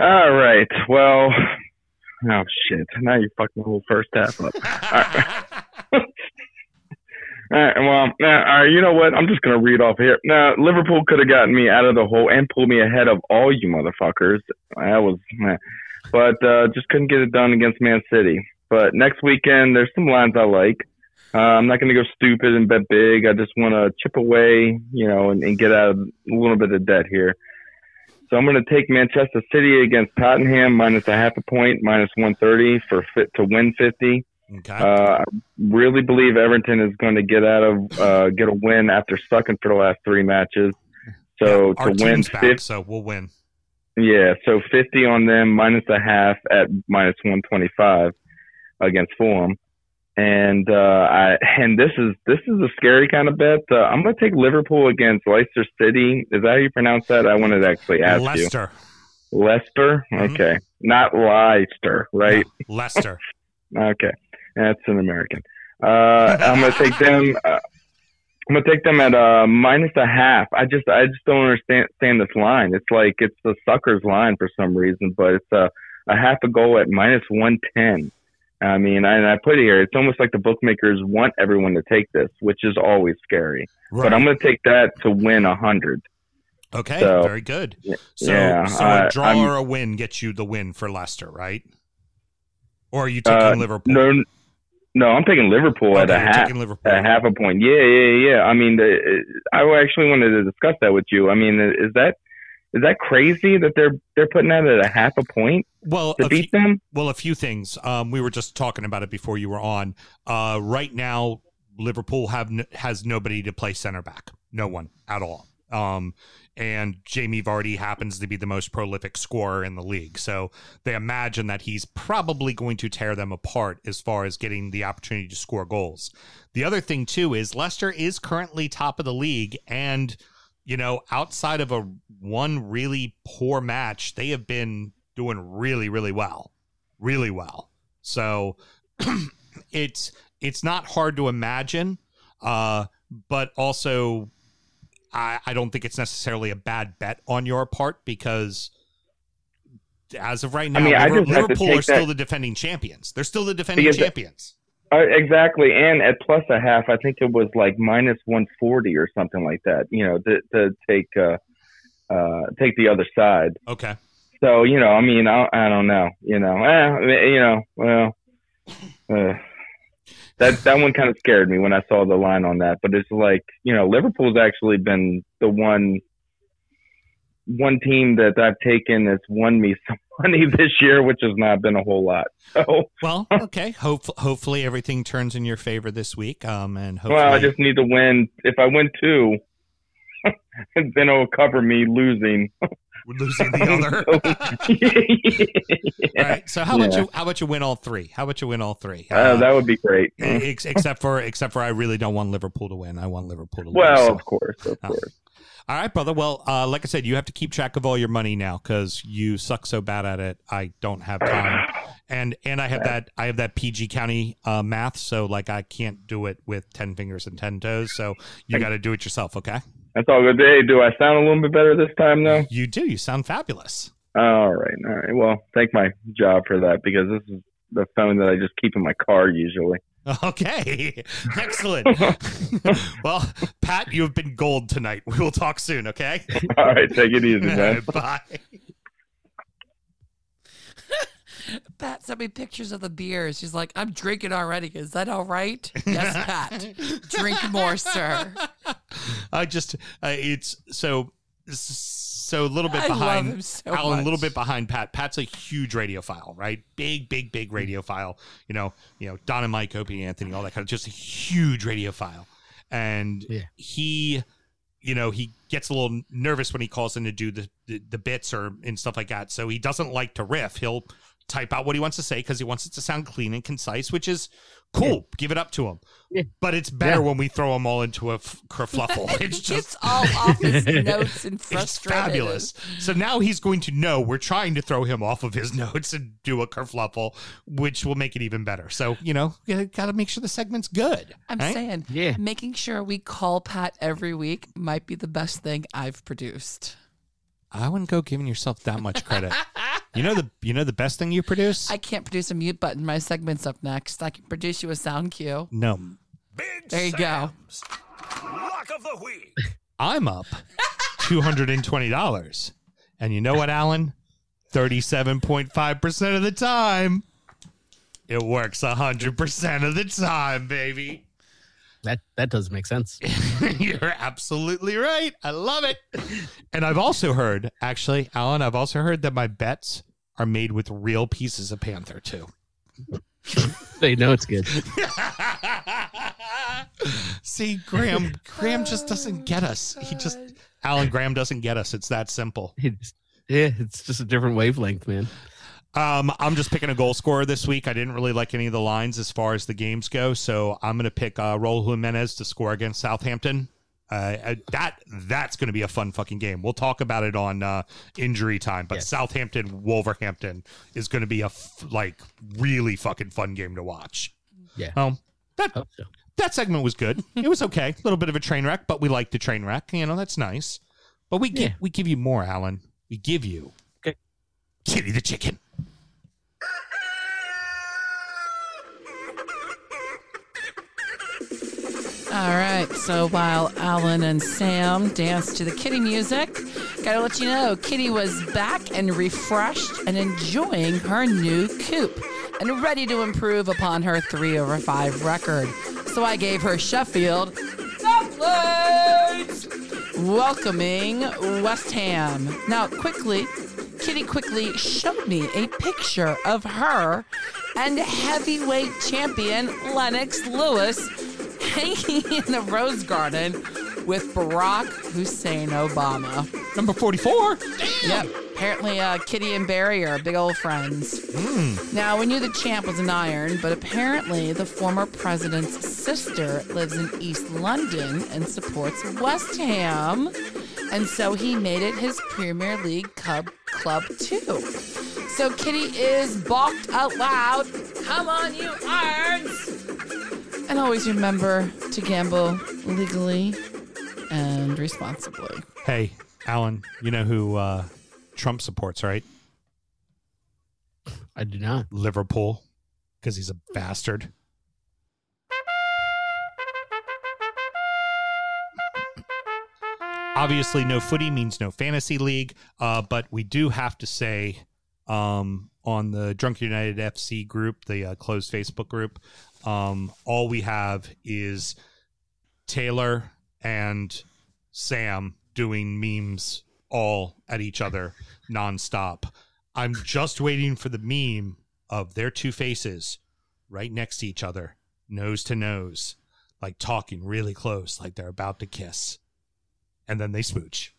All right. Well, oh shit! Now you fucked the whole first half up. All right, well, all right, you know what? I'm just gonna read off here. Now, Liverpool could have gotten me out of the hole and pulled me ahead of all you motherfuckers. That was, but uh, just couldn't get it done against Man City. But next weekend, there's some lines I like. Uh, I'm not going to go stupid and bet big. I just want to chip away, you know, and, and get out of a little bit of debt here. So I'm going to take Manchester City against Tottenham minus a half a point, minus 130 for fit to win 50. Okay. Uh, I really believe Everton is going to get out of uh, get a win after sucking for the last three matches. So Our to win team's back, 50, so we'll win. yeah, so 50 on them minus a half at minus 125 against Fulham. And uh, I and this is this is a scary kind of bet. Uh, I'm going to take Liverpool against Leicester City. Is that how you pronounce that? I wanted to actually ask Leicester. you. Leicester. Mhm. Okay, not Leicester, right? No, Leicester. Okay, that's an American. Uh, I'm gonna take them. Uh, I'm gonna take them at uh, minus a half. I just I just don't understand understand this line. It's like it's the suckers line for some reason, but it's a a half a goal at minus one ten. I mean, and I put it here. It's almost like the bookmakers want everyone to take this, which is always scary. But I'm gonna take that to win a hundred. Okay, So- very good. So, yeah, so a draw or a win gets you the win for Leicester, right? Or are you taking Uh, Liverpool? No, no, I'm taking Liverpool at a half. At half a point. Yeah, yeah, yeah. I mean, the, I actually wanted to discuss that with you. I mean, is that is that crazy that they're they're putting that at a half a point Well, to beat few, them? well, a few things. Um, we were just talking about it before you were on. Uh, right now, Liverpool have n- has nobody to play center back. No one at all. Um, and Jamie Vardy happens to be the most prolific scorer in the league. So they imagine that he's probably going to tear them apart as far as getting the opportunity to score goals. The other thing too is Leicester is currently top of the league and you know, outside of a one really poor match, they have been doing really, really well, really well. So it's it's not hard to imagine, uh, but also I, I don't think it's necessarily a bad bet on your part because as of right now, I have Liverpool take are still the defending champions. They're still the defending Because- champions. Uh, exactly, and at plus a half, I think it was like minus one forty or something like that. You know, to to take uh, uh, take the other side. Okay. So you know, I mean, I, I don't know. You know, eh, you know, well, uh, that that one kind of scared me when I saw the line on that. But it's like you know, Liverpool's actually been the one one team that I've taken that's won me some money this year, which has not been a whole lot. So Well, okay. Hope, hopefully everything turns in your favor this week. Um, and hopefully, well, I just need to win. If I win two, then it'll cover me losing. we're losing the other. yeah. All right. So how about you? How about you win all three? How about you win all three? Uh, that would be great. ex- except for except for I really don't want Liverpool to win. I want Liverpool to lose. Well, so. of course, of Oh. course. All right, brother. Well, uh, like I said, you have to keep track of all your money now because you suck so bad at it. I don't have time, and and I have that I have that PG County uh, math, so like I can't do it with ten fingers and ten toes. So you got to do it yourself. Okay. That's all good. Hey, do I sound a little bit better this time, though? You do. You sound fabulous. All right, all right. Well, thank my job for that because this is the phone that I just keep in my car usually. Okay. Excellent. well, Pat, you have been gold tonight. We will talk soon. Okay. All right, take it easy, man. Bye. Pat sent me pictures of the beers. She's like, I'm drinking already. Is that all right? Yes, Pat. Drink more, sir. I just uh, it's so so a little bit behind so Alan, a little bit behind Pat. Pat's a huge radiophile, right? Big, big, big radiophile. You know, you know, Don and Mike, Opie, Anthony, all that kind of just a huge radiophile. And Yeah. he, you know, he gets a little nervous when he calls in to do the, the the bits or and stuff like that. So he doesn't like to riff. He'll type out what he wants to say because he wants it to sound clean and concise, which is cool. Give it up to him. Yeah. But it's better Yeah. when we throw them all into a f- kerfluffle. It's just It's all off his notes and it's frustrated. fabulous. So now he's going to know we're trying to throw him off of his notes and do a kerfluffle, which will make it even better. So you know, you got to make sure the segment's good. I'm right? saying, Yeah. making sure we call Pat every week might be the best thing I've produced. I wouldn't go giving yourself that much credit. You know the you know the best thing you produce. I can't produce a mute button. My segment's up next. I can produce you a sound cue. no, Big There you go. Sam's Lock of the week. I'm up two hundred and twenty dollars, and you know what, Alan? Thirty-seven point five percent of the time, it works hundred percent of the time, baby. That that does make sense. You're absolutely right. I love it. And I've also heard, actually, Alan, I've also heard that my bets are made with real pieces of Panther too. They know it's good. See, Graham, Graham just doesn't get us. He just, Alan Graham doesn't get us. It's that simple. It's, yeah, it's just a different wavelength, man. Um, I'm just picking a goal scorer this week. I didn't really like any of the lines as far as the games go, so I'm going to pick uh, Raul Jimenez to score against Southampton. Uh, uh, that that's going to be a fun fucking game. We'll talk about it on uh, injury time, but Yes. Southampton Wolverhampton is going to be a f- like really fucking fun game to watch. Yeah. Um, that so. that segment was good. it was okay. A little bit of a train wreck, but we like the train wreck. You know, that's nice. But we give Yeah. we give you more, Alan. We give you Okay. Kitty the chicken. All right. So while Alan and Sam dance to the kitty music, gotta let you know, Kitty was back and refreshed and enjoying her new coop and ready to improve upon her three over five record. So I gave her Sheffield the Blades, welcoming West Ham. Now, quickly, Kitty quickly showed me a picture of her and heavyweight champion Lennox Lewis hanging in the rose garden with Barack Hussein Obama. Number 44. Yep. Apparently, uh, Kitty and Barry are big old friends. Now, we knew the champ was an iron, but apparently, the former president's sister lives in East London and supports West Ham. And so he made it his Premier League Cub Club too. So Kitty is balked out loud. Come on, you irons! And always remember to gamble legally and responsibly. Hey, Alan, you know who uh, Trump supports, right? I do not. Liverpool, because he's a bastard. Obviously, no footy means no fantasy league, uh, but we do have to say um, on the Drunk United FC group, the uh, closed Facebook group, um, all we have is Taylor and Sam doing memes all at each other nonstop. I'm just waiting for the meme of their two faces right next to each other, nose to nose, like talking really close, like they're about to kiss. And then they smooch.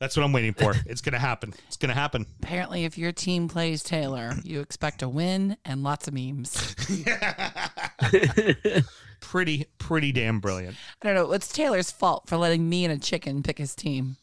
That's what I'm waiting for. It's going to happen. It's going to happen. Apparently, if your team plays Taylor, you expect a win and lots of memes. pretty, pretty damn brilliant. I don't know. It's Taylor's fault for letting me and a chicken pick his team.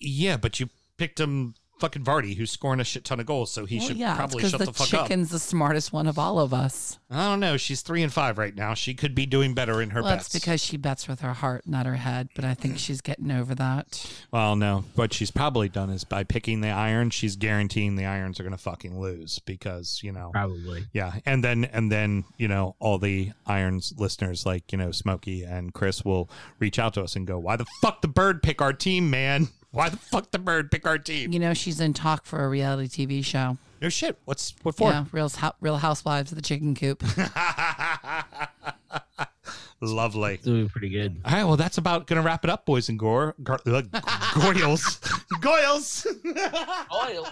Yeah, but you picked him fucking Vardy, who's scoring a shit ton of goals, so he Well, should yeah, probably shut the, the, fuck up. chicken's the smartest one of all of us. I don't know. She's three and five right now. She could be doing better in her well, bets. that's because she bets with her heart, not her head. But I think she's getting over that. Well, no. What she's probably done is by picking the iron, she's guaranteeing the irons are going to fucking lose because, you know, Probably. yeah. And then, and then, you know, all the irons listeners like, you know, Smokey and Chris will reach out to us and go, why the fuck the bird pick our team, man? Why the fuck the bird pick our team? You know, she's in talk for a reality TV show. No shit. What's, what for? Yeah, Real, Real Housewives of the Chicken Coop. Lovely. Doing pretty good. All right, well, that's about going to wrap it up, boys and gore, gar, uh, goyles, goyles. Oil.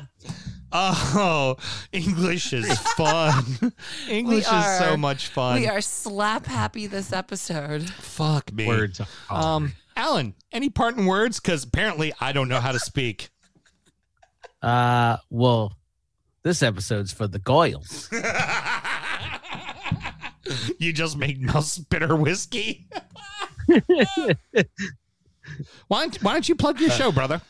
Oh, English is fun. English is so much fun. we are slap happy this episode. Fuck me. Words. Um, Alan, any parting words? Because apparently I don't know how to speak. Uh, well, this episode's for the Goyles. you just make mouse bitter whiskey. why don't Why don't you plug your show, brother?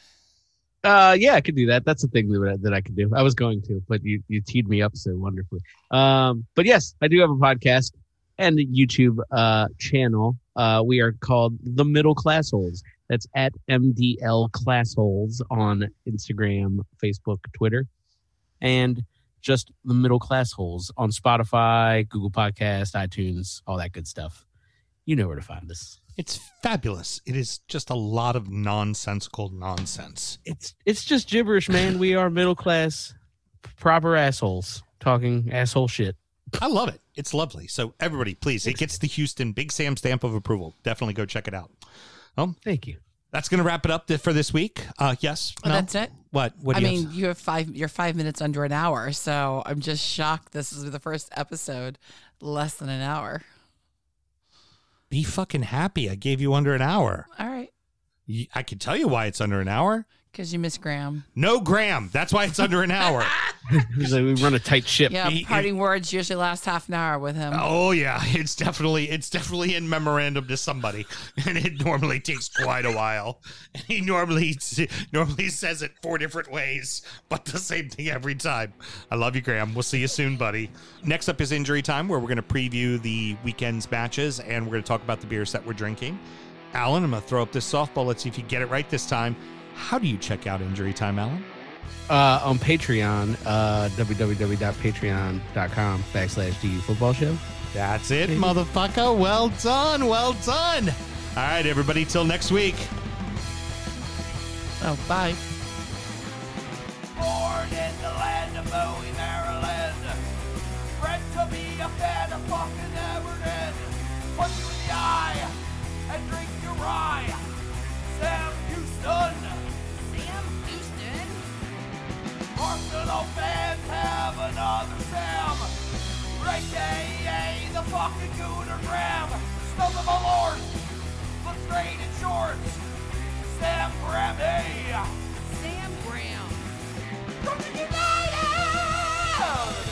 Uh, yeah, I could do that. That's the thing that, that I could do. I was going to, but you, you teed me up so wonderfully. Um, but yes, I do have a podcast and a YouTube uh, channel. Uh, we are called The Middle Class Holes. That's at MDL Class Holes on Instagram, Facebook, Twitter, and just The Middle Class Holes on Spotify, Google Podcast, iTunes, all that good stuff. You know where to find us. It's fabulous. It is just a lot of nonsensical nonsense. It's it's just gibberish, man. We are middle class, proper assholes talking asshole shit. I love it. It's lovely. So everybody, please, it gets the Houston Big Sam stamp of approval. Definitely go check it out. Um, Thank you. that's going to wrap it up for this week. Uh, yes. Oh, Mel? that's it. What? What I do you mean, have? you have five. You're five minutes under an hour, so I'm just shocked. This is the first episode less than an hour. Be fucking happy. I gave you under an hour. All right. I can tell you why it's under an hour. Because you miss Graham. No Graham. That's why it's under an hour. He's like, we run a tight ship. Yeah, He- parting words usually last half an hour with him. Oh yeah, it's definitely it's definitely in memorandum to somebody, and it normally takes quite a while. And he normally normally says it four different ways, but the same thing every time. I love you, Graham. We'll see you soon, buddy. Next up is injury time, where we're going to preview the weekend's matches, and we're going to talk about the beers that we're drinking. Alan, I'm going to throw up this softball. Let's see if you get it right this time. How do you check out injury time, Alan? Uh, on Patreon, uh, www.patreon.com backslash DU football show. That's it, motherfucker. Well done. Well done. All right, everybody. Till next week. Oh, bye. Arsenal fans have another Sam. Right A, the fucking Gooner Graham. Stump of a lord. Look straight in shorts. Sam Grammy. Sam Graham. United!